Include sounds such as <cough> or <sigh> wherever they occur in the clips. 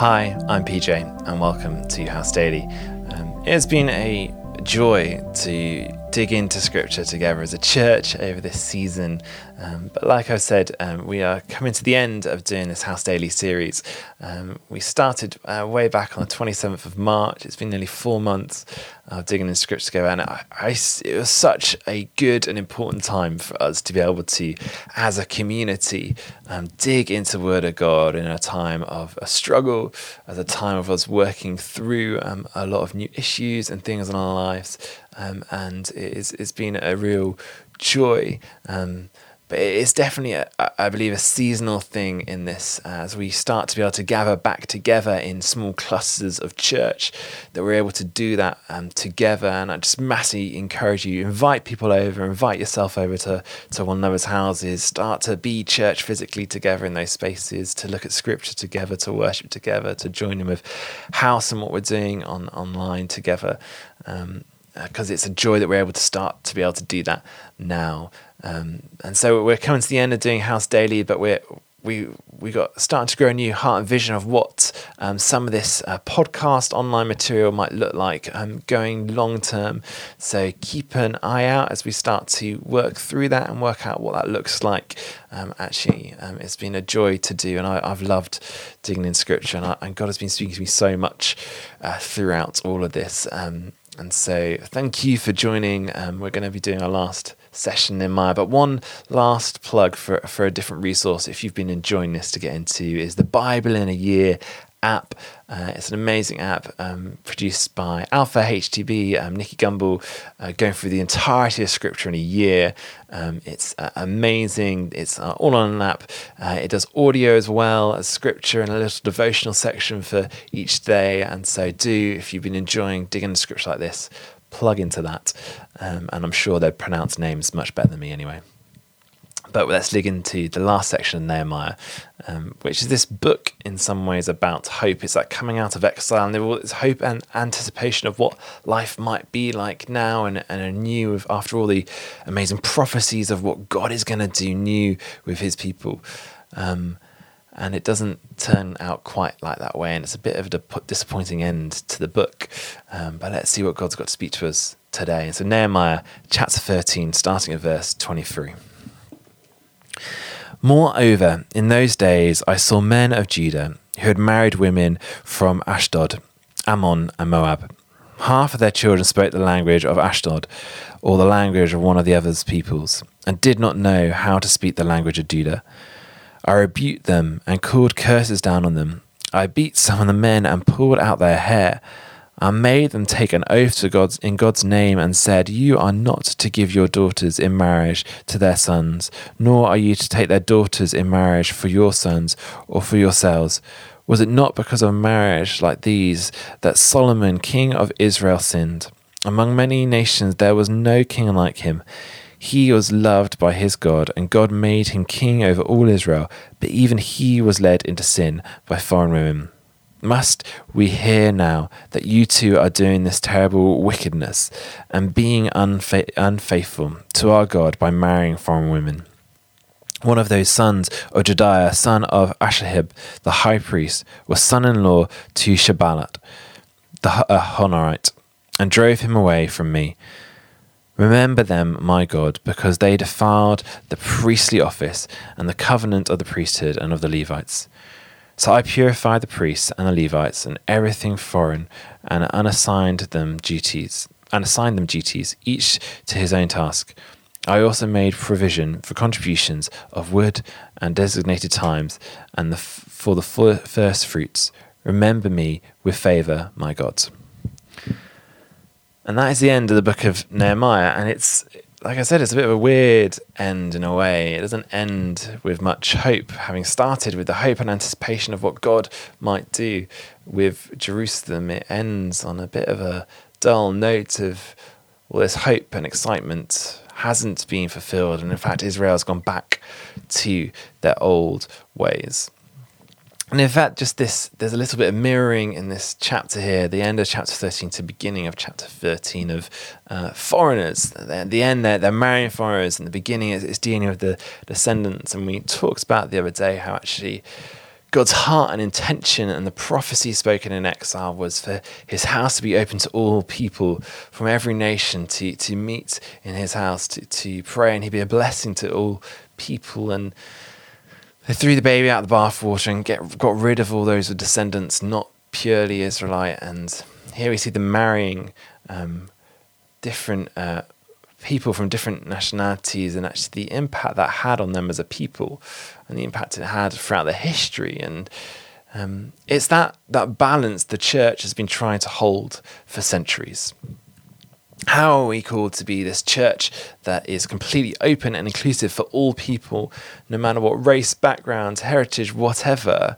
Hi, I'm PJ, and welcome to House Daily. Um, it's been a joy to dig into scripture together as a church over this season. Um, but like I said, um, we are coming to the end of doing this House Daily series. Um, we started uh, way back on the 27th of March. It's been nearly four months of digging in scripture together, and I, I, it was such a good and important time for us to be able to, as a community, um, dig into the Word of God in a time of a struggle, as a time of us working through um, a lot of new issues and things in our lives. Um, and it's, it's been a real joy. Um, but it's definitely, a, I believe, a seasonal thing in this as we start to be able to gather back together in small clusters of church, that we're able to do that um, together. And I just massively encourage you, invite people over, invite yourself over to, to one another's houses, start to be church physically together in those spaces, to look at scripture together, to worship together, to join in with house and what we're doing on online together. Um, because uh, it's a joy that we're able to start to be able to do that now. Um, and so we're coming to the end of doing House Daily, but we're we we got starting to grow a new heart and vision of what um, some of this uh, podcast online material might look like um, going long term. So keep an eye out as we start to work through that and work out what that looks like. Um, actually, um, it's been a joy to do, and I, have loved digging in scripture, and, I, and, God has been speaking to me so much uh, throughout all of this. Um, and so, thank you for joining. Um, we're going to be doing our last session in Nehemiah, but one last plug for, for a different resource if you've been enjoying this to get into is the Bible in a Year app. Uh, it's an amazing app um, produced by Alpha HTB, um, Nicky Gumbel, uh, going through the entirety of Scripture in a year. Um, it's uh, amazing. It's uh, all on an app. Uh, it does audio as well as Scripture and a little devotional section for each day. And so, do if you've been enjoying digging Scripture like this, plug into that. Um, and I'm sure they pronounce names much better than me anyway. But let's dig into the last section of Nehemiah, um, which is this book in some ways about hope. It's like coming out of exile and this hope and anticipation of what life might be like now and, and anew after all the amazing prophecies of what God is going to do new with his people. Um, and it doesn't turn out quite like that way, and it's a bit of a disappointing end to the book. Um, but let's see what God's got to speak to us today. So, Nehemiah chapter 13, starting at verse 23. Moreover, in those days I saw men of Judah who had married women from Ashdod, Ammon, and Moab. Half of their children spoke the language of Ashdod, or the language of one of the other's peoples, and did not know how to speak the language of Judah. I rebuked them and called curses down on them. I beat some of the men and pulled out their hair. I made them take an oath to God in God's name and said, You are not to give your daughters in marriage to their sons, nor are you to take their daughters in marriage for your sons or for yourselves. Was it not because of marriage like these that Solomon, king of Israel, sinned? Among many nations there was no king like him. He was loved by his God, and God made him king over all Israel, but even he was led into sin by foreign women. Must we hear now that you too are doing this terrible wickedness and being unfa- unfaithful to our God by marrying foreign women? One of those sons of Jedaiah, son of Ashahib, the high priest, was son in law to Sanballat, the Horonite, and drove him away from me. Remember them, my God, because they defiled the priestly office and the covenant of the priesthood and of the Levites. So I purified the priests and the Levites and everything foreign, and unassigned them duties, and assigned them duties, each to his own task. I also made provision for contributions of wood and designated times, and the for the first fruits. Remember me with favor, my God. And that is the end of the book of Nehemiah, and it's like I said, it's a bit of a weird end in a way. It doesn't end with much hope, having started with the hope and anticipation of what God might do with Jerusalem. It ends on a bit of a dull note of all this hope and excitement hasn't been fulfilled. And in fact, Israel has gone back to their old ways. And in fact, just this, there's a little bit of mirroring in this chapter here, the end of chapter 13 to beginning of chapter 13 of uh, foreigners. At the end, they're, they're marrying foreigners, and the beginning is, is dealing with the descendants. And we talked about the other day how actually God's heart and intention and the prophecy spoken in exile was for his house to be open to all people from every nation to, to meet in his house, to, to pray, and he'd be a blessing to all people. And they threw the baby out of the bathwater and get, got rid of all those descendants, not purely Israelite. And here we see them marrying um, different uh, people from different nationalities and actually the impact that had on them as a people and the impact it had throughout their history. And um, it's that, that balance the church has been trying to hold for centuries. How are we called to be this church that is completely open and inclusive for all people, no matter what race, background, heritage, whatever,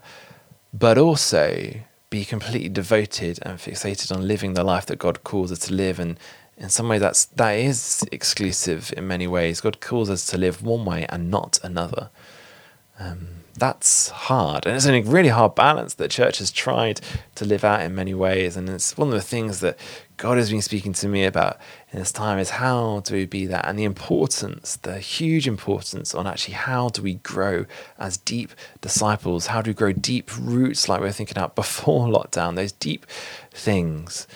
but also be completely devoted and fixated on living the life that God calls us to live and in some way that's that is exclusive in many ways. God calls us to live one way and not another. Um, that's hard, and it's a really hard balance that church has tried to live out in many ways. And it's one of the things that God has been speaking to me about in this time is how do we be that, and the importance, the huge importance on actually how do we grow as deep disciples? How do we grow deep roots, like we were thinking about <laughs> before lockdown? Those deep things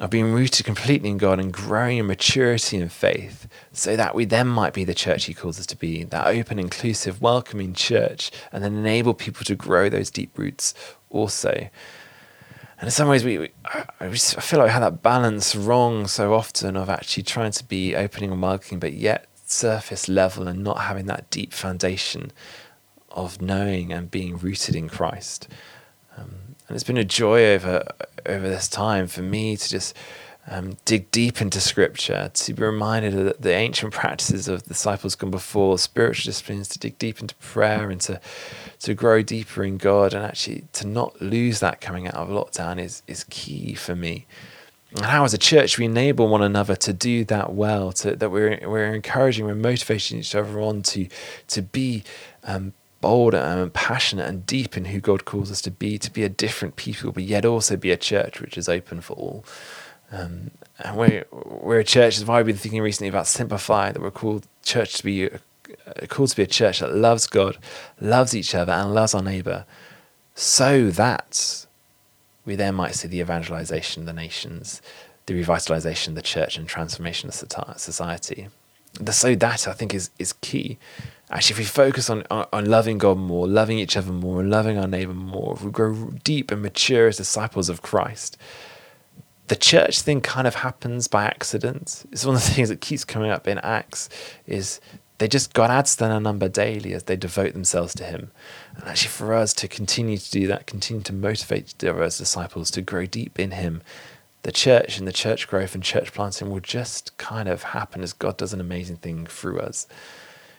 of being rooted completely in God and growing in maturity and faith, so that we then might be the church He calls us to be that open, inclusive, welcoming church, and then enable people to grow those deep roots also. And in some ways, we, we I, feel like we have that balance wrong so often of actually trying to be opening and welcoming, but yet surface level and not having that deep foundation of knowing and being rooted in Christ. Um, and it's been a joy over over this time for me to just um, dig deep into scripture, to be reminded of the, ancient practices of disciples gone before, spiritual disciplines, to dig deep into prayer and to, to grow deeper in God, and actually to not lose that coming out of lockdown is, is key for me. And how, as a church, we enable one another to do that well, to, that we're, we're encouraging, we're motivating each other on to, to be um, bold and passionate and deep in who God calls us to be, to be a different people, but yet also be a church which is open for all. Um, and we're, we're a church, why I've been thinking recently about Simplify, that we're called church to be, uh, called to be a church that loves God, loves each other, and loves our neighbour, so that we then might see the evangelization of the nations, the revitalization of the church, and transformation of society. The so that I think is is key actually, if we focus on, on, loving God more, loving each other more, and loving our neighbor more, if we grow deep and mature as disciples of Christ, the church thing kind of happens by accident. It's one of the <laughs> things that keeps coming up in Acts is they just God adds to their number daily as they devote themselves to Him. And actually, for us to continue to do that, continue to motivate as disciples to grow deep in Him, the church and the church growth and church planting will just kind of happen as God does an amazing thing through us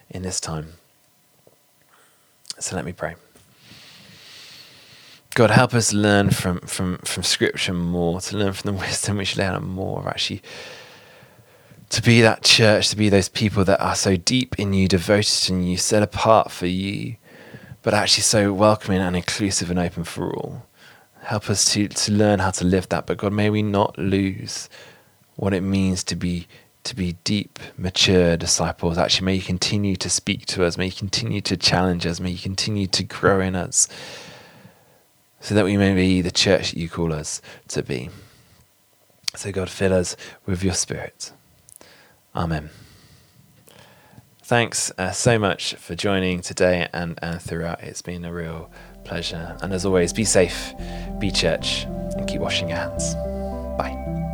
in this time. So let me pray. God, help us learn from, from, from Scripture more, to learn from the <laughs> wisdom which lay out more, actually, to be that church, to be those people that are so deep in you, devoted in you, set apart for you, but actually so welcoming and inclusive and open for all. Help us to, to learn how to live that, but God, may we not lose what it means to be to be deep, mature disciples. Actually, may you continue to speak to us. May you continue to challenge us. May you continue to grow in us so that we may be the church that you call us to be. So, God, fill us with your spirit. Amen. Thanks uh, so much for joining today and, and throughout. It's been a real pleasure. And as always, be safe, be church, and keep washing your hands. Bye.